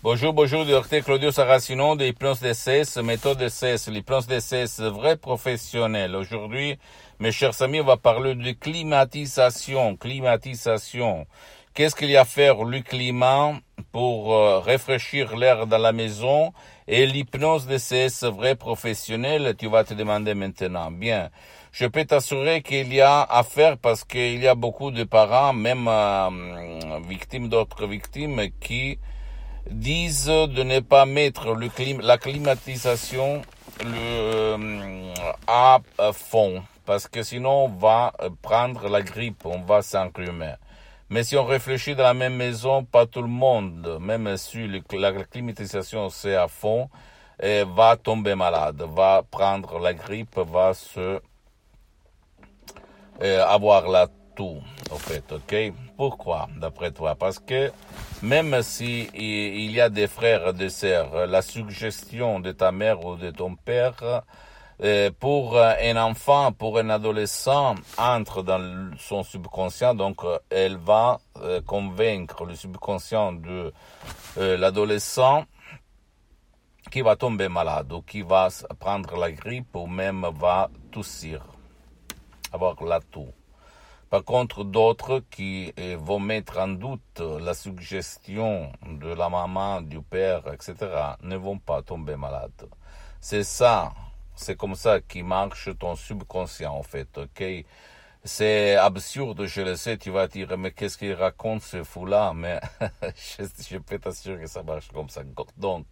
Bonjour, bonjour, docteur Claudio Saracino de l'hypnose DCS, méthode DCS, l'hypnose DCS, vrai professionnel. Aujourd'hui, mes chers amis, on va parler de climatisation, climatisation. Qu'est-ce qu'il y a à faire le climat pour euh, rafraîchir l'air dans la maison et l'hypnose DCS vrai professionnel, tu vas te demander maintenant. Bien, je peux t'assurer qu'il y a à faire parce qu'il y a beaucoup de parents, même euh, victimes d'autres victimes, qui disent de ne pas mettre la climatisation euh, à fond parce que sinon on va prendre la grippe, on va s'enrhumer. Mais si on réfléchit dans la même maison, pas tout le monde, même si la climatisation c'est à fond, et va tomber malade, va prendre la grippe, va se avoir la toux, au fait, ok? Pourquoi, d'après toi? Parce que même si il y a des frères des sœurs, la suggestion de ta mère ou de ton père pour un enfant, pour un adolescent, entre dans son subconscient, donc elle va convaincre le subconscient de l'adolescent qui va tomber malade ou qui va prendre la grippe ou même va toussir, avoir la toux. Par contre, d'autres qui vont mettre en doute la suggestion de la maman, du père, etc., ne vont pas tomber malades. C'est ça, c'est comme ça qui marche ton subconscient, en fait, ok? C'est absurde, je le sais, tu vas dire, mais qu'est-ce qu'il raconte ce fou-là? Mais je, je peux t'assurer que ça marche comme ça. Donc,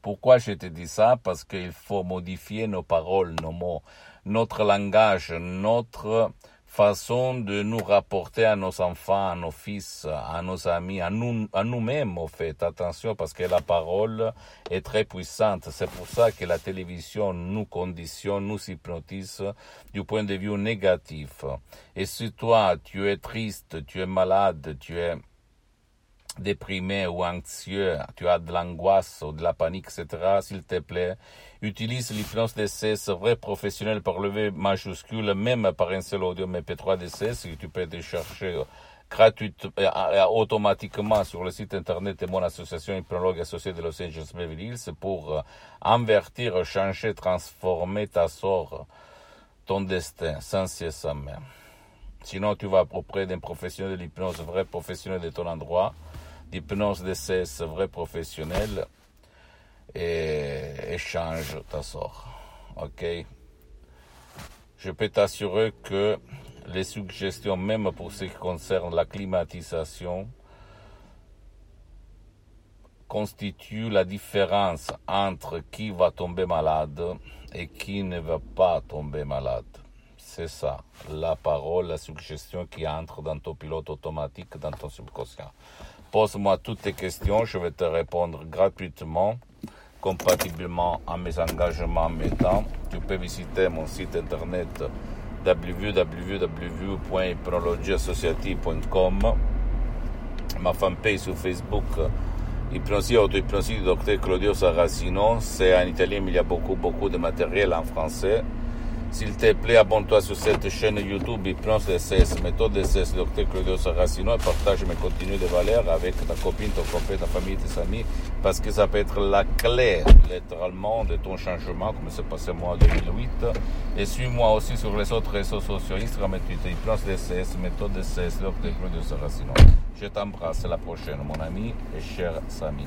pourquoi je te dis ça? Parce qu'il faut modifier nos paroles, nos mots, notre langage, notre façon de nous rapporter à nos enfants, à nos fils, à nos amis, à nous, à nous-mêmes, au fait. Attention, parce que la parole est très puissante. C'est pour ça que la télévision nous conditionne, nous hypnotise du point de vue négatif. Et si toi, tu es triste, tu es malade, tu es déprimé ou anxieux, tu as de l'angoisse ou de la panique, etc., s'il te plaît, utilise l'hypnose DCS vrai professionnel par le majuscule, même par un seul audio MP3 DCS, que tu peux chercher gratuitement, automatiquement sur le site internet de mon association hypnologue associée de Los Angeles Beverly Hills pour invertir, changer, transformer ta sort, ton destin, sans cesse sans même. Sinon, tu vas auprès d'un professionnel de l'hypnose vrai professionnel de ton endroit, d'hypnose DCS vrai professionnel, et échange ta sort. Ok? Je peux t'assurer que les suggestions, même pour ce qui concerne la climatisation, constituent la différence entre qui va tomber malade et qui ne va pas tomber malade. C'est ça, la parole, la suggestion qui entre dans ton pilote automatique, dans ton subconscient. Pose-moi toutes tes questions, je vais te répondre gratuitement compatiblement à mes engagements temps, tu peux visiter mon site internet www.hypnologieassociative.com, ma fanpage sur Facebook, Hypnosie Auto-Hypnosie du docteur Claudio Saracino. C'est en italien, mais il y a beaucoup, beaucoup de matériel en français. S'il te plaît, abonne-toi sur cette chaîne YouTube Hypnose DCS, méthode DCS, docteur Claudio Saracino, et partage mes contenus de valeur avec ta copine, ton copain, ta famille, tes amis, parce que ça peut être la clé, littéralement, de ton changement, comme c'est passé moi en 2008. Et suis-moi aussi sur les autres réseaux sociaux, Instagram et Twitter, Hypnose méthode DCS, docteur Claudio Saracino. Je t'embrasse, à la prochaine, mon ami et cher Samy.